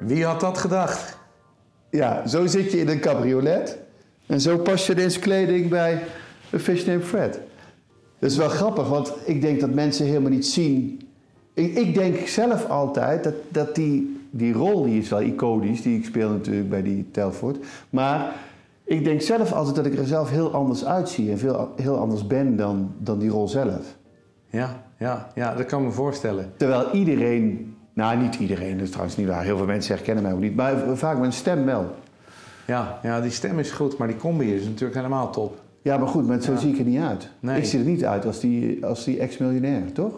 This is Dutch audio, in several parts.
Wie had dat gedacht? Ja, zo zit je in een cabriolet. En zo pas je deze kleding bij een Fish Named Fred. Dat is wel grappig, want ik denk dat mensen helemaal niet zien. Ik, ik denk zelf altijd dat, dat die, die rol, die is wel iconisch, die ik speel natuurlijk bij die Telford. Maar ik denk zelf altijd dat ik er zelf heel anders uitzie en veel, heel anders ben dan, dan die rol zelf. Ja, ja, ja, dat kan ik me voorstellen. Terwijl iedereen, nou niet iedereen, dat is trouwens niet waar, heel veel mensen herkennen mij ook niet, maar vaak mijn stem wel. Ja, ja, die stem is goed, maar die combi is natuurlijk helemaal top. Ja, maar goed, maar zo Ja. zie ik er niet uit. Nee. Ik zie er niet uit als die, als die ex-miljonair, toch?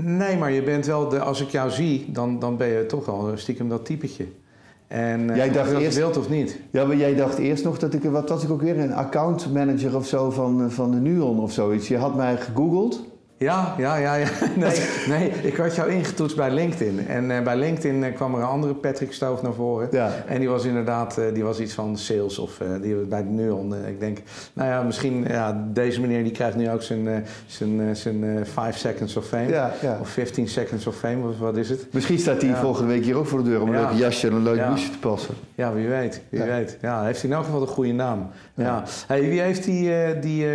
Nee, maar je bent wel, de, als ik jou zie, dan, dan ben je toch al stiekem dat typetje. En eh, Jij dacht je dat eerst- wilt of niet. Ja, maar jij dacht eerst nog dat ik, wat was ik ook weer, een accountmanager of zo van, eh, van de Nuon of zoiets. Je had mij gegoogeld. Ja, ja, ja. ja. Nee, nee, ik had jou ingetoetst bij LinkedIn. En eh, bij LinkedIn eh, kwam er een andere Patrick Stoof naar voren. Ja. En die was inderdaad, eh, die was iets van sales of die bij de Nuon. Ik denk, nou ja, misschien, ja, deze meneer die krijgt nu ook zijn, zijn, zijn eh, 5 seconds of fame. Ja, ja. Of 15 seconds of fame, of wat is het? Misschien staat hij volgende week hier ook voor de deur om een leuk jasje en een leuk bloesje te passen. Ja, wie weet. Wie weet. Ja, heeft hij in elk geval een goede naam. Ja. Hey, wie heeft die, die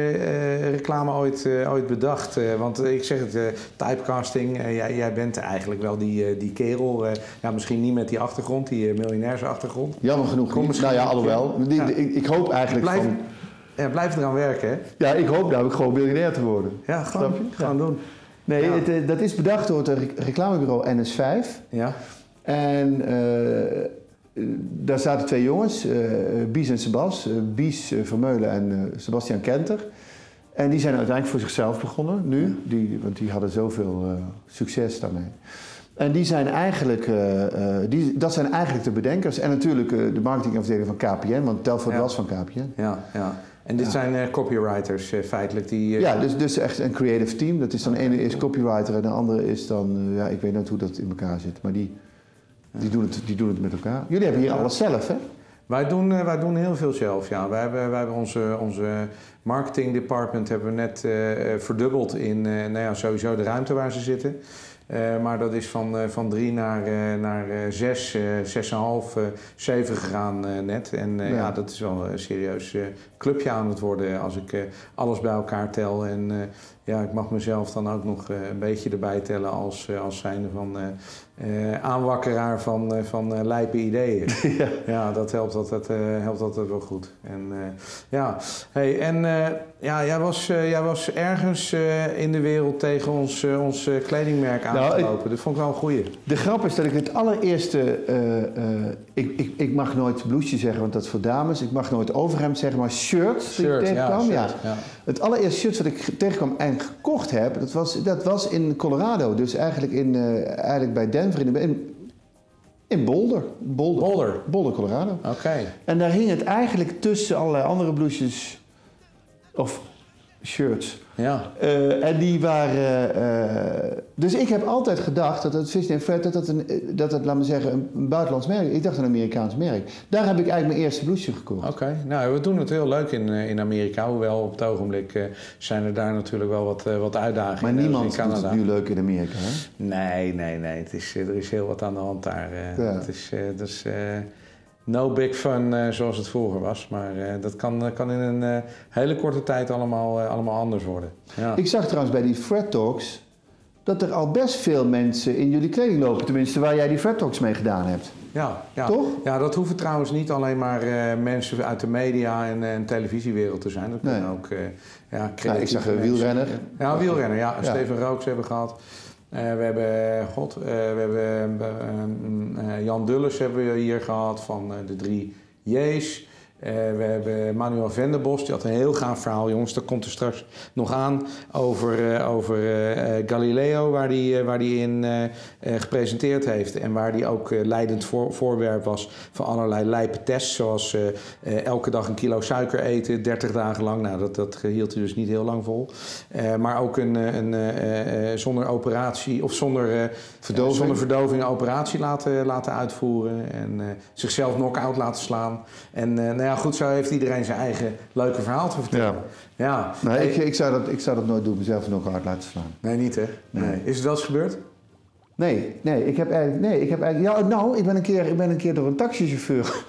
reclame ooit, ooit bedacht? Eh, want eh, ik zeg het, eh, typecasting, eh, jij, jij bent eigenlijk wel die, die kerel. ja, misschien niet met die achtergrond, die miljonairsachtergrond. Jammer genoeg Kom niet. misschien Nou ja, alhoewel. Ja. ik, ik hoop eigenlijk Blijf, van... ja, blijf eraan werken, hè? Ja, ik hoop namelijk gewoon miljonair te worden. Ja, gewoon, gewoon doen. Nee, Ja. het, dat is bedacht door het re- reclamebureau NS5. Ja, En daar zaten twee jongens, Bies en Sebas. Bies Vermeulen en Sebastian Kenter. En die zijn uiteindelijk voor zichzelf begonnen nu, die, want die hadden zoveel eh, succes daarmee. En die zijn eigenlijk, eh, eh, die, dat zijn eigenlijk de bedenkers. En natuurlijk de marketingafdeling van KPN, want Telfort Ja. was van KPN. ja, ja. En dit Ja. zijn copywriters feitelijk die... Ja, dus, dus echt een creative team. Dat is dan de ene is copywriter en de andere is dan, ja, ik weet niet hoe dat in elkaar zit, maar die, die, doen, het, die doen het met elkaar. Jullie hebben hier alles zelf, hè? Wij doen, eh, wij doen heel veel zelf, ja. Wij hebben, wij hebben onze, onze marketing department hebben we net eh, eh, verdubbeld in nou ja, sowieso de ruimte waar ze zitten. Maar dat is van, van drie naar, naar zes, zes en een half, zeven gegaan net. En Ja. ja. dat is wel een serieus clubje aan het worden als ik alles bij elkaar tel. En ja, ik mag mezelf dan ook nog eh, een beetje erbij tellen als, eh, als zijnde van eh, aanwakkeraar van, eh, van lijpe ideeën. ja. Ja, dat helpt altijd, helpt altijd wel goed. En ja, hey, en ja, jij was, jij was ergens in de wereld tegen ons, ons kledingmerk Nou, aangelopen. dat vond ik wel een goeie. De grap is dat ik het allereerste. ik, ik, ik mag nooit blouseje zeggen, want dat is voor dames. Ik mag nooit overhemd zeggen, maar shirt. tegenkwam. Ja, shirt, ja. Het allereerste shirt wat ik tegenkwam en gekocht heb, dat was, dat was in Colorado. Dus eigenlijk, in, eh, eigenlijk bij Denver, in, in, in Boulder. Boulder. Boulder. Boulder, Colorado. Oké. En daar hing het eigenlijk tussen allerlei andere blouses of shirts. Ja. Eh, en die waren. eh, dus ik heb altijd gedacht dat het Fish and Fred, dat dat, een, dat het, laat me zeggen, een, een buitenlands merk Ik dacht een Amerikaans merk. Daar heb ik eigenlijk mijn eerste blouseje gekocht. Oké, nou we doen het heel leuk in, eh, in Amerika. Hoewel op het ogenblik zijn er daar natuurlijk wel wat, wat uitdagingen. Maar als niemand in doet het nu leuk in Amerika, hè? Nee, nee, nee. Het is, er is heel wat aan de hand daar. Ja. Het is, eh, no big fun eh, zoals het vroeger was. Maar eh, dat kan, eh, kan in een hele korte tijd allemaal, allemaal anders worden. Ja. Ik zag trouwens bij die Fred Talks dat er al best veel mensen in jullie kleding lopen. Tenminste, waar jij die Fred Talks mee gedaan hebt. ja, ja. Toch? Ja, dat hoeven trouwens niet alleen maar mensen uit de media en, en televisiewereld te zijn. Dat kunnen Nee. ook ja, Nou, ik zag een wielrenner. Ja, wielrenner. Ja, Ja. Steven Rooks hebben we gehad. Eh, we hebben, god, eh, we hebben eh, eh, Jan Dulles hebben we hier gehad van de drie J's. Eh, we hebben Manuel Venderbos, die had een heel gaaf verhaal, jongens. Dat komt er straks nog aan over, eh, over eh, Galileo, waar die in gepresenteerd heeft. En waar hij ook leidend voor, voorwerp was van allerlei lijpe tests. Zoals elke dag een kilo suiker eten, 30 dagen lang. Nou, dat, dat hield hij dus niet heel lang vol. Maar ook een, een, zonder operatie of zonder, Verdoving? zonder verdoving een operatie laten, laten uitvoeren. En zichzelf knock-out laten slaan. En nou ja, goed, zo heeft iedereen zijn eigen leuke verhaal te vertellen. Ja. Ja. Nee, Hey, ik, ik, zou dat, ik zou dat nooit doen, mezelf nog hard laten slaan. nee, niet hè? Nee. Is het wel eens gebeurd? Nee, nee, ik heb eigenlijk, nee, ik heb eigenlijk, ja, nou, ik ben een keer, ik ben een keer door een taxichauffeur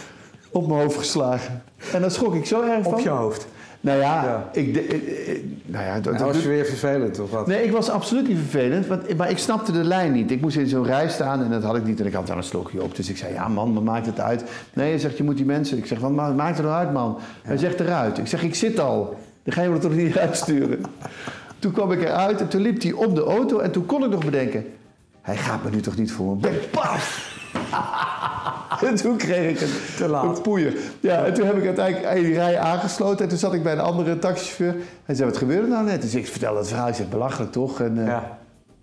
op mijn hoofd geslagen. En daar schrok ik zo erg van. Op je hoofd. Nou ja, Ja. Ik, de- ik- ik- nou ja, dat, Nou, was je weer vervelend of wat? Nee, ik was absoluut niet vervelend, want, maar ik snapte de lijn niet. Ik moest in zo'n rij staan en dat had ik niet en ik had daar een slokje op. Dus ik zei, ja man, wat maakt het uit? Nee, hij zegt, je moet die mensen... Ik zeg, wat ma- maakt het nou uit man? Hij zegt, eruit. Ik zeg, ik zit al. Dan ga je me er toch niet uitsturen? toen kwam ik eruit en toen liep hij om de auto en toen kon ik nog bedenken... Hij gaat me nu toch niet voor bek? Paf! en toen kreeg ik een, Te laat. een poeier. Ja, en toen heb ik uiteindelijk die rij aangesloten. En toen zat ik bij een andere taxichauffeur. Hij zei, wat gebeurde nou net? Dus ik vertelde het verhaal. Ik zeg, belachelijk toch? En, eh, Ja.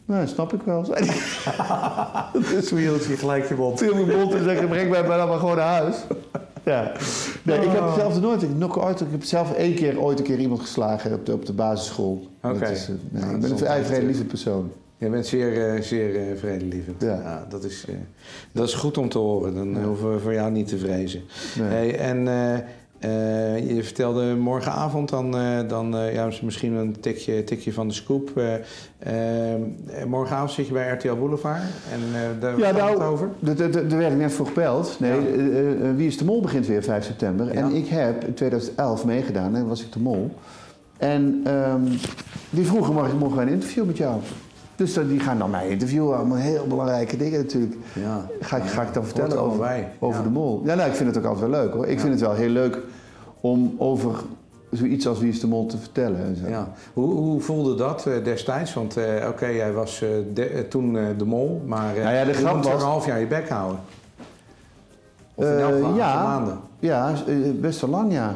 nou, dat snap ik wel. zei hij. Dus hoe hield je gelijk je mond? Mijn mond en zeg, breng mij maar dan maar gewoon naar huis. Ja. Nee, ik heb zelf nooit, ik, nog ooit, ik heb zelf één keer ooit een keer iemand geslagen op de, op de basisschool. Oké. Dat is, eh, nee, ik dat ben is een vrij vredelieve persoon. Je bent zeer, eh, zeer eh, vredelievend. Ja. dat, is, eh, dat is goed om te horen. Dan hoeven we voor jou niet te vrezen. Nee. Hey, en je vertelde morgenavond dan, dan ja, misschien een tikje, tikje van de scoop. morgenavond zit je bij RTL Boulevard. En daar Ja, gaat nou, het over. Daar werd ik net voor gebeld. Nee, Ja. Wie is de Mol begint weer 5 september. Ja. En ik heb in 2011 meegedaan en was ik de Mol. En ehm, die vroegen, mag, mogen wij een interview met jou? Dus die gaan dan mij interviewen, allemaal heel belangrijke dingen natuurlijk. Ja. Ga ik, ga ik dan vertellen er over, over Ja. de Mol? Ja, nou, ik vind het ook altijd wel leuk hoor. Ik vind het wel heel leuk om over zoiets als Wie is de Mol te vertellen. En zo. Ja. Hoe, hoe voelde dat eh, destijds? Want eh, oké, jij was eh, de- toen de mol, maar Nou ja, de je grap moet er was- een half jaar je bek houden. Of in elk geval ja. maanden. Ja, best wel lang, ja.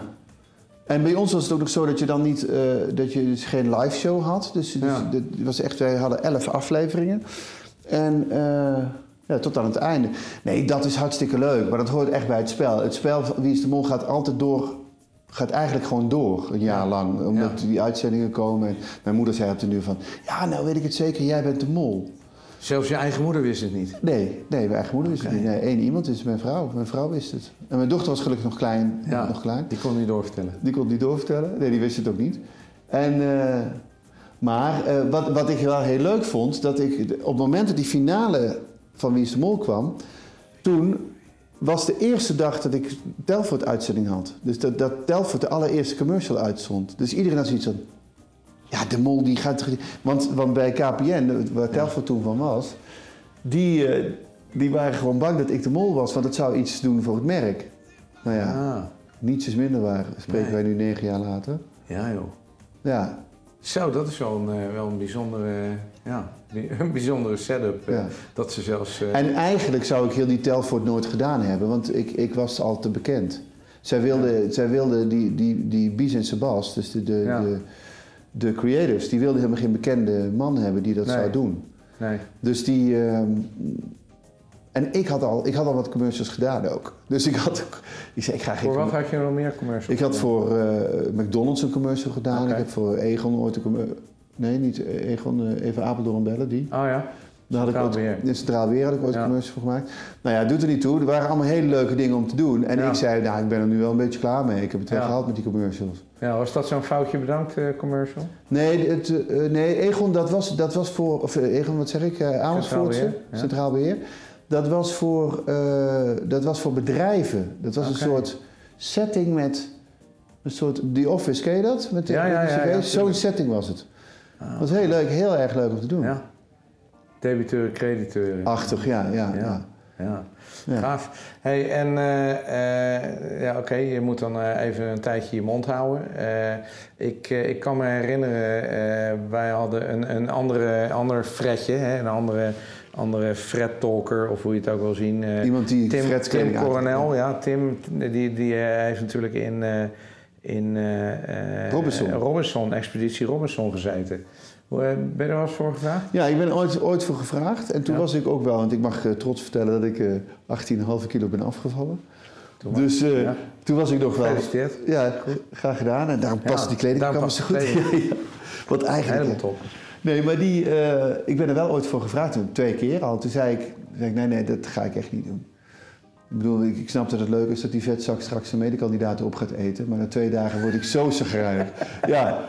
En bij ons was het ook nog zo dat je dan niet, eh, dat je dus geen live show had. Dus, dus Ja. was echt, wij hadden elf afleveringen. En eh, ja, tot aan het einde. Nee, dat is hartstikke leuk, maar dat hoort echt bij het spel. Het spel van Wie is de Mol gaat altijd door, gaat eigenlijk gewoon door, een jaar lang. Omdat die uitzendingen komen. En mijn moeder zei op de nu van, ja, nou weet ik het zeker, jij bent de mol. Zelfs je eigen moeder wist het niet. Nee, nee, mijn eigen moeder wist het niet. Nee, één iemand is mijn vrouw. Mijn vrouw wist het. En mijn dochter was gelukkig nog klein. Ja. Nog klein. Die kon niet doorvertellen. Die kon het niet doorvertellen. Nee, die wist het ook niet. En, eh, maar eh, wat, wat ik wel heel leuk vond, dat ik op het moment dat die finale van Wie is de Mol kwam, toen was de eerste dag dat ik Telfort uitzending had. Dus dat, dat Telfort de allereerste commercial uitzond. Dus iedereen had zoiets van, ja, de mol die gaat... Want, want bij KPN, waar Telfort toen van was, die, eh, die waren gewoon bang dat ik de mol was, want het zou iets doen voor het merk. Nou ja, Ah, niets is minder waar, spreken Nee. wij nu negen jaar later. ja joh. Ja, Zo, dat is wel een, eh, wel een bijzondere, ja, een bijzondere setup. eh, Ja. Dat ze zelfs... en eigenlijk zou ik heel die Telfort nooit gedaan hebben, want ik, ik was al te bekend. Zij wilde, zij wilde die, die, die Bies en Sebas, dus de, de, Ja. de, de creators, die wilden helemaal geen bekende man hebben die dat Nee. zou doen. nee. Dus die. ehm, en ik had, al, ik had al wat commercials gedaan ook. Dus ik had ook. Ik zei, ik ga geen. Voor wat had je nog meer commercials? Ik had voor eh, McDonald's een commercial gedaan. Ik heb voor Egon ooit een commercial. Nee, niet Egon, eh, even Apeldoorn bellen, die. Oh ja? Daar had ik Centraal ooit, Beheer. in Centraal Weer had ik ooit Ja. een commercial voor gemaakt. Nou ja, doet er niet toe. Er waren allemaal hele leuke dingen om te doen. En Ja. ik zei, nou, ik ben er nu wel een beetje klaar mee. Ik heb het wel Ja. gehaald met die commercials. Ja, was dat zo'n foutje bedankt eh, commercial? Nee, het, eh, nee Egon, dat was, dat was voor... Of eh, Egon, wat zeg ik? eh Amersfoortse? Beheer, ja. Centraal Beheer. Dat was, voor, dat was voor bedrijven. Dat was een soort setting met... Een soort The Office, ken je dat? Met de, Ja, ja, ja, ja, Zo'n setting was het. Ah, Dat was heel leuk, heel erg leuk om te doen. Ja. Debiteuren, crediteuren. Achtig, ja, ja, Ja. Ja. Ja, gaaf. Hey, en eh, eh, ja, oké, je moet dan eh, even een tijdje je mond houden. Ik, ik kan me herinneren, wij hadden een, een andere, ander Fredje, hè, een andere, andere Fred-talker, of hoe je het ook wil zien. Iemand die Tim, Fred's Tim Coronel, ja. Tim die, die heeft natuurlijk in, in Robinson. Robinson, Expeditie Robinson gezeten. Eh, Ben je er wel eens voor gevraagd? Ja, ik ben ooit, ooit voor gevraagd. En toen Ja. was ik ook wel, want ik mag eh, trots vertellen dat ik eh 18,5 kilo ben afgevallen. Toen was- Dus eh, ja. toen was ik nog wel... Gefeliciteerd. Ja, graag gedaan. En daarom Ja, past die kleding daarom kan me zo goed. Ja, ja. Want eigenlijk... Helemaal top. Nee, maar die, eh, ik ben er wel ooit voor gevraagd, toen, twee keer al. Toen zei ik, zei ik, nee, nee, dat ga ik echt niet doen. Ik bedoel, ik, ik snap dat het leuk is dat die vetzak straks een medekandidaat op gaat eten. Maar na twee dagen word ik zo zagrijnig. ja,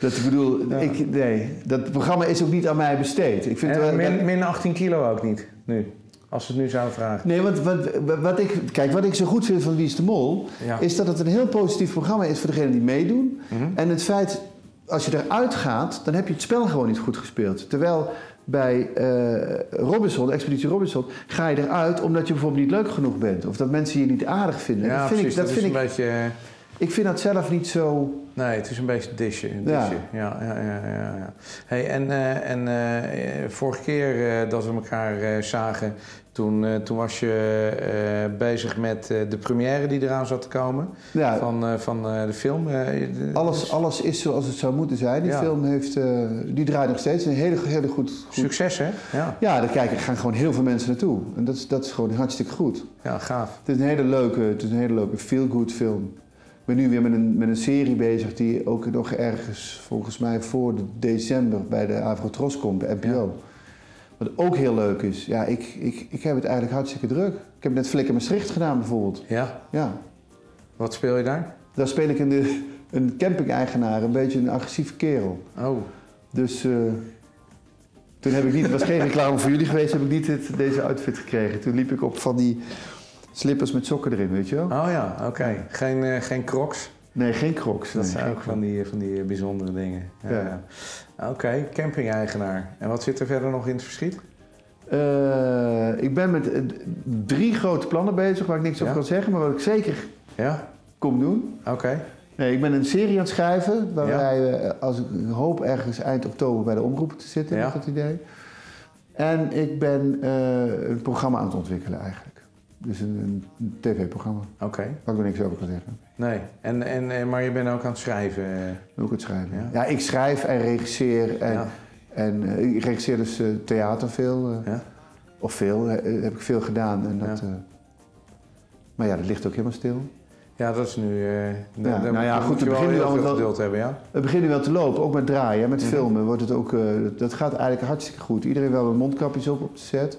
dat ik bedoel, ik, nee, dat programma is ook niet aan mij besteed. Ik vind En wel- min, min 18 kilo ook niet, nu. Als ze het nu zouden vragen. Nee, want wat, wat ik, kijk, wat ik zo goed vind van Wie is de Mol... Ja. is dat het een heel positief programma is voor degenen die meedoen. Mhm. En het feit, als je eruit gaat, dan heb je het spel gewoon niet goed gespeeld. Terwijl bij eh, Robinson, de Expeditie Robinson, ga je eruit omdat je bijvoorbeeld niet leuk genoeg bent. Of dat mensen je niet aardig vinden. Ja, dat vind precies. ik, dat dat vind is ik, een beetje... ik vind dat zelf niet zo... Nee, het is een beetje disje. Ja. disje. Ja. Ja, ja, ja. Hey, en eh, en eh, vorige keer eh, dat we elkaar zagen, toen, toen was je bezig met de première die eraan zat te komen Ja, van, van de film. Eh, de- alles, alles is zoals het zou moeten zijn. Die Ja. film heeft, die draait nog steeds. Een hele, hele goed... goed Succes, hè? Ja, ja, daar kijken, gaan gewoon heel veel mensen naartoe. En dat is, dat is gewoon hartstikke goed. ja gaaf. Het is een hele leuke, het is een hele leuke feel-good film. Ik ben nu weer met een, met een serie bezig die ook nog ergens, volgens mij voor de december bij de Avrotros komt, bij NPO. Wat ook heel leuk is. Ja, ik, ik, ik heb het eigenlijk hartstikke druk. Ik heb net Flikker Maastricht gedaan bijvoorbeeld. Ja, Ja, wat speel je daar? daar speel ik een, een camping-eigenaar, een beetje een agressieve kerel. Oh, Dus eh, toen heb ik niet, het was geen reclame voor jullie geweest, heb ik niet dit, deze outfit gekregen. Toen liep ik op van die slippers met sokken erin, weet je wel? oh ja, oké. Geen, eh, geen crocs. Nee, geen crocs. Dat nee, zijn ook van die, van die bijzondere dingen. Ja. Oké, camping-eigenaar. En wat zit er verder nog in het verschiet? Eh, ik ben met eh, drie grote plannen bezig waar ik niks over kan zeggen, maar wat ik zeker Ja, kom doen. oké. Nee, ik ben een serie aan het schrijven waarbij we, als ik hoop ergens eind oktober bij de omroepen te zitten, Ja. met dat idee. En ik ben een programma aan het ontwikkelen eigenlijk. Dus een, een tv-programma, Oké, waar ik nog niks over kan zeggen. nee. En, en, en, maar je bent ook aan het schrijven. eh, Wil ik het schrijven? Ja. Ja, ik schrijf en regisseer. En, ja. en eh, ik regisseer dus eh, theater veel. eh, Ja. Of veel, eh, heb ik veel gedaan. En dat, eh, maar ja, dat ligt ook helemaal stil. ja, dat is nu... eh daar- nou ja, moet goed, je het begint nu allemaal geduld hebben, ja? Het begint nu wel te lopen, ook met draaien, met Mhm. filmen wordt het ook, eh, dat gaat eigenlijk hartstikke goed. Iedereen wel met mondkapjes op op de set.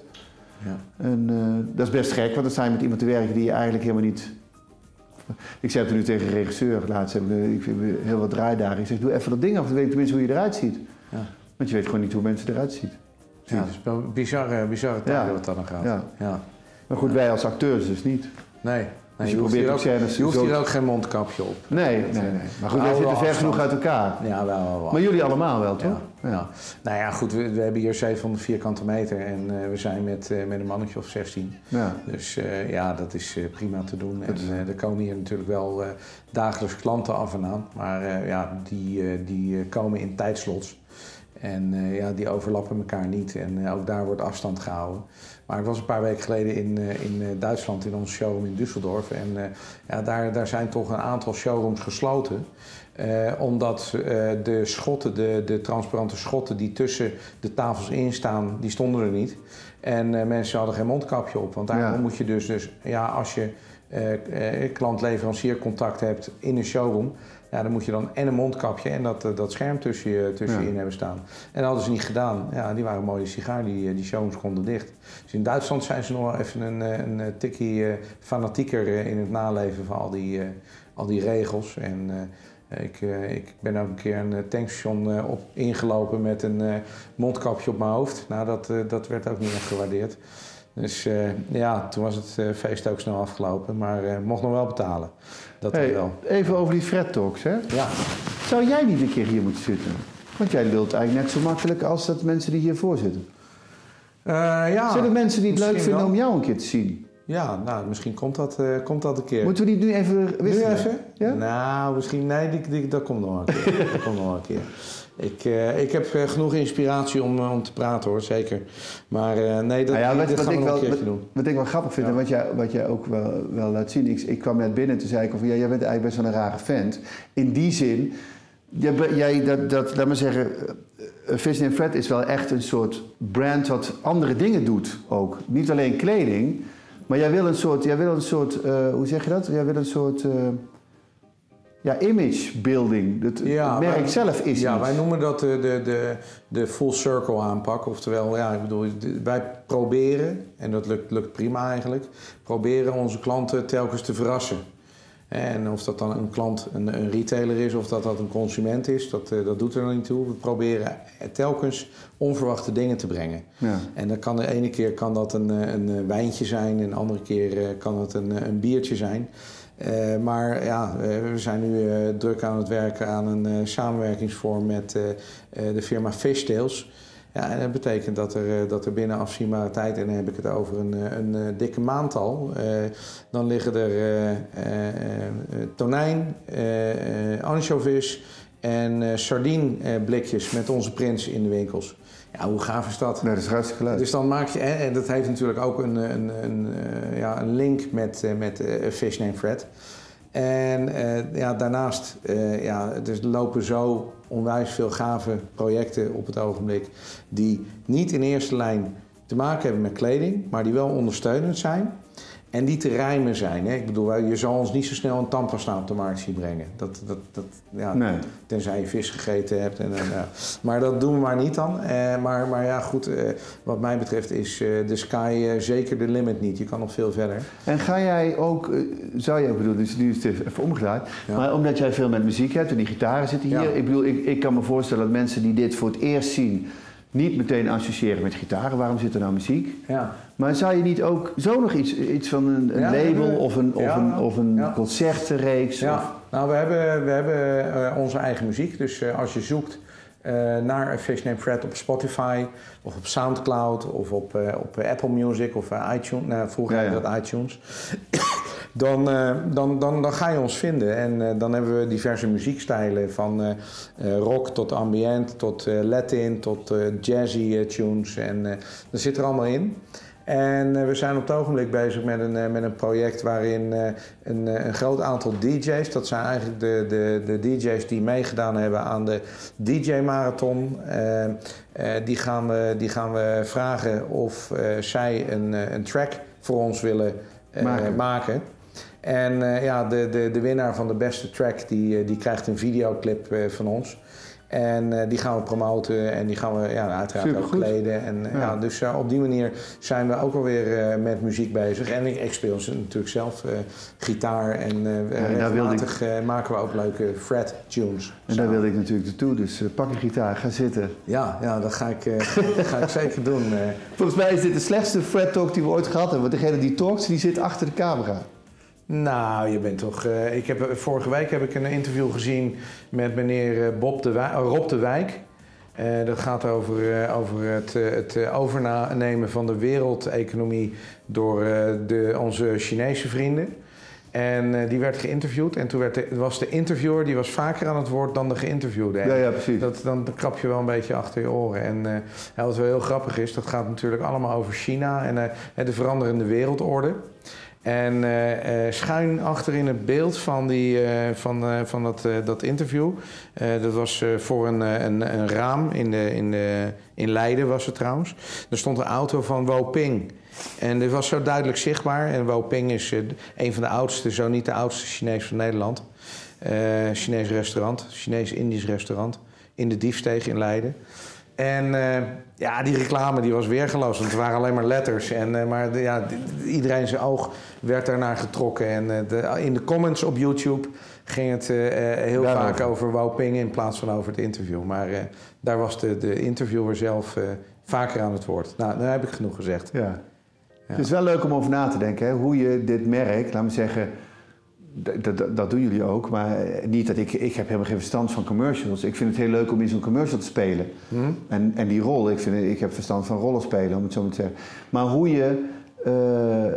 Ja. En eh, dat is best gek, want dan sta je met iemand te werken die je eigenlijk helemaal niet... Ik zei het nu tegen de regisseur, laatst heb ik, ik heb heel wat draaidagen. Ik zeg, doe even dat ding af, dan weet ik tenminste hoe je eruit ziet. Ja. Want je weet gewoon niet hoe mensen eruit zien. Ja, dus wel bizarre, bizarre tijden Ja. wat dat dan gaat. Ja. ja. Maar goed, wij als acteurs dus niet. Nee, nee Dus je, je probeert hier, ook ook, scènes je hoeft zo hier ook geen mondkapje op. Nee, nee, nee. Maar goed, wij Oude zitten ver genoeg uit elkaar. Ja, wel, wel, wel. Maar jullie allemaal wel, toch? Ja, ja. Nou ja, goed, we, we hebben hier 700 vierkante meter en eh, we zijn met, eh, met een mannetje of 16. Ja. Dus eh, ja, dat is prima te doen. En Dat er komen hier natuurlijk wel dagelijks klanten af en aan. Maar ja, die, die komen in tijdslots. En eh, ja, die overlappen elkaar niet. En eh, ook daar wordt afstand gehouden. Maar ik was een paar weken geleden in, eh, in Duitsland in onze showroom in Düsseldorf. En ja, daar, daar zijn toch een aantal showrooms gesloten. Omdat de schotten, de, de transparante schotten die tussen de tafels in staan, die stonden er niet. En mensen hadden geen mondkapje op. Want daarom Ja. moet je dus, dus ja, als je klant-leverancier contact hebt in een showroom, ja, dan moet je dan en een mondkapje en dat, eh, dat scherm tussen je, tussen je in hebben staan. En dat hadden ze niet gedaan. Ja, die waren een mooie sigaar, die, eh, die showrooms konden dicht. Dus in Duitsland zijn ze nog wel even een, eh, een, tikkie fanatieker in het naleven van al die, al die regels. En ik, ik ben ook een keer een tankstation op ingelopen met een mondkapje op mijn hoofd. Nou, dat, dat werd ook niet echt gewaardeerd. Dus eh, ja, toen was het eh, feest ook snel afgelopen, maar eh, mocht nog wel betalen. Dat Hey, wel. even over die Fred Talks, hè? Ja. Zou jij niet een keer hier moeten zitten? Want jij lult eigenlijk net zo makkelijk als dat mensen die hiervoor zitten. Ja, Zijn er mensen die het leuk vinden wel. om jou een keer te zien? Ja, nou, misschien komt dat, komt dat een keer. Moeten we die nu even Nu wisselen? even? Ja? Nou, misschien... Nee, die, die, dat komt nog een keer. dat komt nog een keer. Ik, eh, ik heb eh, genoeg inspiratie om, eh, om te praten, hoor. Zeker. Maar nee, dat, Nou ja, wat, dit wat gaan ik we wel, een wat, doen. wat ik wel grappig vind Ja. en wat jij, wat jij ook wel, wel laat zien. Ik, ik kwam net binnen en toen zei ik van ja, jij bent eigenlijk best wel een rare vent. In die zin, jij, jij dat, dat, laat maar zeggen, Vision and Fred is wel echt een soort brand wat andere dingen doet ook. Niet alleen kleding, maar jij wil een soort, jij wil een soort hoe zeg je dat? Jij wil een soort ja, image building. Het, Ja, merk wij- zelf is Ja, iets. wij noemen dat de, de, de, de full circle aanpak. Oftewel, ja, ik bedoel, wij proberen, en dat lukt, lukt prima eigenlijk, proberen onze klanten telkens te verrassen. En of dat dan een klant een, een retailer is of dat dat een consument is, dat, eh, dat doet er nog niet toe. We proberen telkens onverwachte dingen te brengen. Ja. En dan kan de ene keer kan dat een, eh, een eh, wijntje zijn, en de andere keer kan het een, een biertje zijn. Maar ja, we zijn nu druk aan het werken aan een samenwerkingsvorm met de firma Fishtails. Ja, en dat betekent dat er, eh, dat er binnen afzienbare tijd, en dan heb ik het over een, eh, een, eh, dikke maand al, eh, dan liggen er eh, eh, eh, tonijn, ansjovis en sardineblikjes met onze prins in de winkels. Ja, hoe gaaf is dat? Nee, dat is hartstikke leuk. Dus dan maak je, en dat heeft natuurlijk ook een, een, een, ja, een link met, met Fish Name Fred. En ja, daarnaast, ja, er lopen zo onwijs veel gave projecten op het ogenblik. die niet in eerste lijn te maken hebben met kleding, maar die wel ondersteunend zijn. En die te rijmen zijn. Hè? Ik bedoel, je zal ons niet zo snel een tandpasta op de markt zien brengen. Dat, dat, dat, ja, Nee. Tenzij je vis gegeten hebt. En, en, ja. Maar dat doen we maar niet dan. Eh, maar, maar ja, goed, eh, wat mij betreft is eh, de sky eh, zeker de limit niet. Je kan nog veel verder. En ga jij ook, eh, zou ook bedoelen, dus nu is het even omgedraaid, Ja. maar omdat jij veel met muziek hebt en die gitaren zitten hier, Ja. ik bedoel, ik, ik kan me voorstellen dat mensen die dit voor het eerst zien, niet meteen associëren met gitaren. Waarom zit er nou muziek? Ja. Maar zou je niet ook zo nog iets, iets van een, een Ja, label hebben- of een, of ja, een, of een ja. concertenreeks? Of, Ja, nou, we hebben, we hebben eh, onze eigen muziek. Dus eh, als je zoekt eh, naar Fish Name Fred op Spotify of op Soundcloud of op, op Apple Music of iTunes. Nou, vroeger Ja, hadden we dat iTunes. Dan, eh, dan, dan, dan ga je ons vinden. En eh, dan hebben we diverse muziekstijlen. Van eh, rock tot ambient, tot Latin, tot jazzy tunes. En dat zit er allemaal in. En we zijn op het ogenblik bezig met een, met een project waarin een, een groot aantal DJ's, dat zijn eigenlijk de, de, de DJ's die meegedaan hebben aan de DJ-marathon, die, gaan we, die gaan we vragen of zij een, een track voor ons willen Maken. maken. En eh, ja, de, de, de winnaar van de beste track die, eh, die krijgt een videoclip eh, van ons. En die gaan we promoten en die gaan we ja, uiteraard ook kleden. En, Ja. ja. dus op die manier zijn we ook alweer met muziek bezig. En ik, ik speel natuurlijk zelf gitaar en ik- regelmatig maken we ook leuke fret tunes. En daar wilde ik natuurlijk naartoe, dus pak een gitaar, ga zitten. Ja, ja, dat ga ik, dat ga ik zeker doen. Volgens mij is dit de slechtste Fred Talk die we ooit gehad hebben, want degene die talkt, die zit achter de camera. Nou, je bent toch. eh, ik heb, vorige week heb ik een interview gezien met meneer eh, Bob de Wijk, Rob de Wijk. Eh, dat gaat over, eh, over het, eh, het eh, overnemen van de wereldeconomie door eh, de, onze Chinese vrienden. En eh, die werd geïnterviewd. En toen werd de, was de interviewer die was vaker aan het woord dan de geïnterviewde. Ja, ja, precies. dat, dan krap je wel een beetje achter je oren. En eh, wat wel heel grappig is, dat gaat natuurlijk allemaal over China en eh, de veranderende wereldorde. En eh, schuin achter in het beeld van, die, eh, van, van dat, dat interview. dat was voor een, een, een raam in, de, in, de, in Leiden was het trouwens. Er stond een auto van Woping. En dit was zo duidelijk zichtbaar. En Woping is een van de oudste, zo niet de oudste Chinees van Nederland. Chinees restaurant, Chinees-Indisch restaurant. In de Diefsteeg in Leiden. En eh, ja, die reclame die was weergeloos, want het waren alleen maar letters. En, eh, maar de- ja, iedereen zijn oog werd daarnaar getrokken. En eh, de, in de comments op YouTube ging het heel vaak over Woping in plaats van over het interview. Maar daar was de, de interviewer zelf vaker aan het woord. Nou, dan heb ik genoeg gezegd. Ja. Het is wel leuk om over na te denken, hè? hoe je dit merk, laat me zeggen, Dat, dat, dat doen jullie ook, maar niet dat ik, ik heb helemaal geen verstand van commercials. Ik vind het heel leuk om in zo'n commercial te spelen. En, en die rol, ik, vind, ik heb verstand van rollen spelen, om het zo maar te zeggen. Maar hoe je. eh, eh,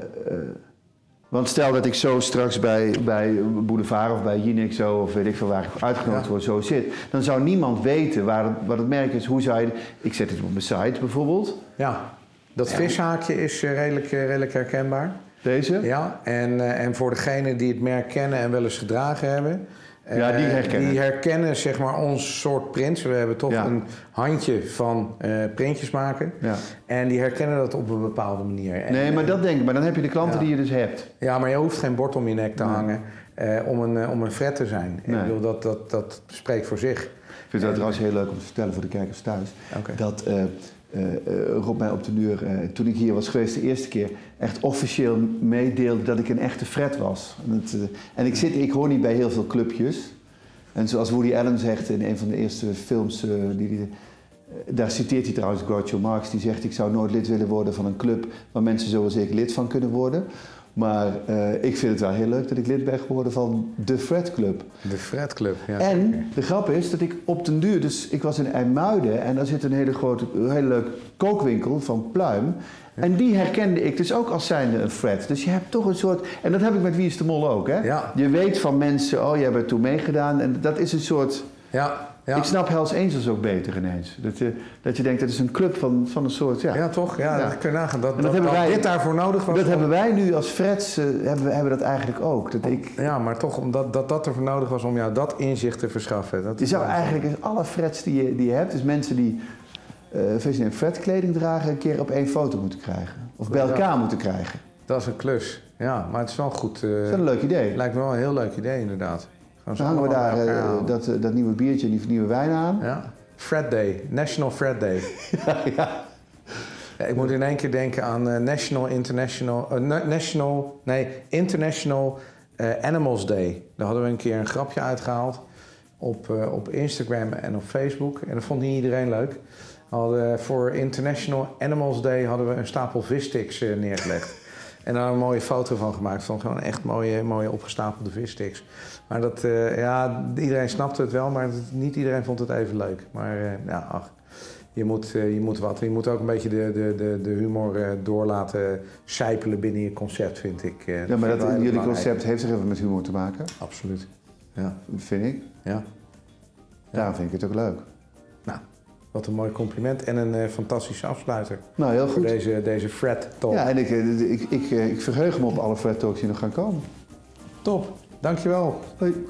want stel dat ik zo straks bij, bij Boulevard of bij Jinek zo, of weet ik veel waar ik uitgenodigd Ja. word, zo zit. Dan zou niemand weten waar het, wat het merk is. Hoe zou je. Ik zet het op mijn site bijvoorbeeld. Ja, dat vishaakje is eh, redelijk, redelijk herkenbaar. Deze. Ja, en, eh, en voor degenen die het merk kennen en wel eens gedragen hebben... eh, Ja, die herkennen. Die herkennen zeg maar ons soort prints. We hebben toch Ja. een handje van eh, printjes maken. Ja. En die herkennen dat op een bepaalde manier. En, Nee, maar dat denk ik. Maar dan heb je de klanten Ja. die je dus hebt. Ja, maar je hoeft geen bord om je nek te hangen eh, om, een, eh, om een fret te zijn. Nee. Ik bedoel, dat, dat, dat spreekt voor zich. Ik vind dat trouwens heel leuk om te vertellen voor de kijkers thuis. Oké. Dat eh, eh, eh, Rob mij op de duur, eh, toen ik hier was geweest de eerste keer, echt officieel meedeelde dat ik een echte fret was. En, het, eh, en ik, zit, ik hoor niet bij heel veel clubjes. En zoals Woody Allen zegt in een van de eerste films, eh, die, die, eh, daar citeert hij trouwens Groucho Marx, die zegt ik zou nooit lid willen worden van een club waar mensen zoals ik lid van kunnen worden. Maar eh, ik vind het wel heel leuk dat ik lid ben geworden van de Fred Club. De Fred Club. Ja, En de grap is dat ik op den duur, dus ik was in IJmuiden en daar zit een hele grote, een hele leuke kookwinkel van Pluim. En die herkende ik dus ook als zijnde een Fred. Dus je hebt toch een soort, en dat heb ik met Wie is de Mol ook hè. Ja. Je weet van mensen, oh jij bent toen meegedaan en dat is een soort, Ja, ja. ik snap Hells Angels ook beter ineens. Dat je, dat je denkt, dat is een club van, van een soort, ja. Ja, toch? Ja, Ja. dat kun je nagaan. Dat, dat dat, hebben wij- dit daarvoor nodig was. Dat om- hebben wij nu als Freds, eh, hebben, we- hebben dat eigenlijk ook. Dat ik, Ja, maar toch omdat dat, dat ervoor nodig was om jou dat inzicht te verschaffen. Dat Je is zou eigenlijk alle frets die je, die je hebt, dus mensen die eh Vision Fred kleding dragen, een keer op één foto moeten krijgen. Of bij Ja. elkaar moeten krijgen. Dat is een klus. Ja, maar het is wel goed. eh, Dat is een leuk idee. lijkt me wel een heel leuk idee, inderdaad. Dan hangen we daar eh, dat, eh, dat nieuwe biertje en die nieuwe wijn aan. Ja. Fred Day. National Fred Day. ja. Ja, ik moet in één keer denken aan eh, National International... na- National... Nee, International Animals Day. Daar hadden we een keer een grapje uitgehaald op, op Instagram en op Facebook. En dat vond niet iedereen leuk. Hadden, voor International Animals Day hadden we een stapel vissticks neergelegd. En daar een mooie foto van gemaakt. Van gewoon echt mooie, mooie opgestapelde vissticks. Maar dat, eh, ja, iedereen snapte het wel, maar niet iedereen vond het even leuk. Maar eh, ja, ach, je moet, eh, je moet wat. Je moet ook een beetje de, de, de, de humor door laten sijpelen binnen je concept, vind ik. ja, maar dat, jullie concept heeft er even met humor te maken. Absoluut. Ja, Vind ik. ja. Daarom vind ik het ook leuk. Nou, wat een mooi compliment en een eh, fantastische afsluiter Nou, heel voor goed. deze, deze Fred Talk. Ja, en ik, eh, ik, ik, eh, ik verheug me op alle Fred Talks die nog gaan komen. Top, dankjewel. Hoi.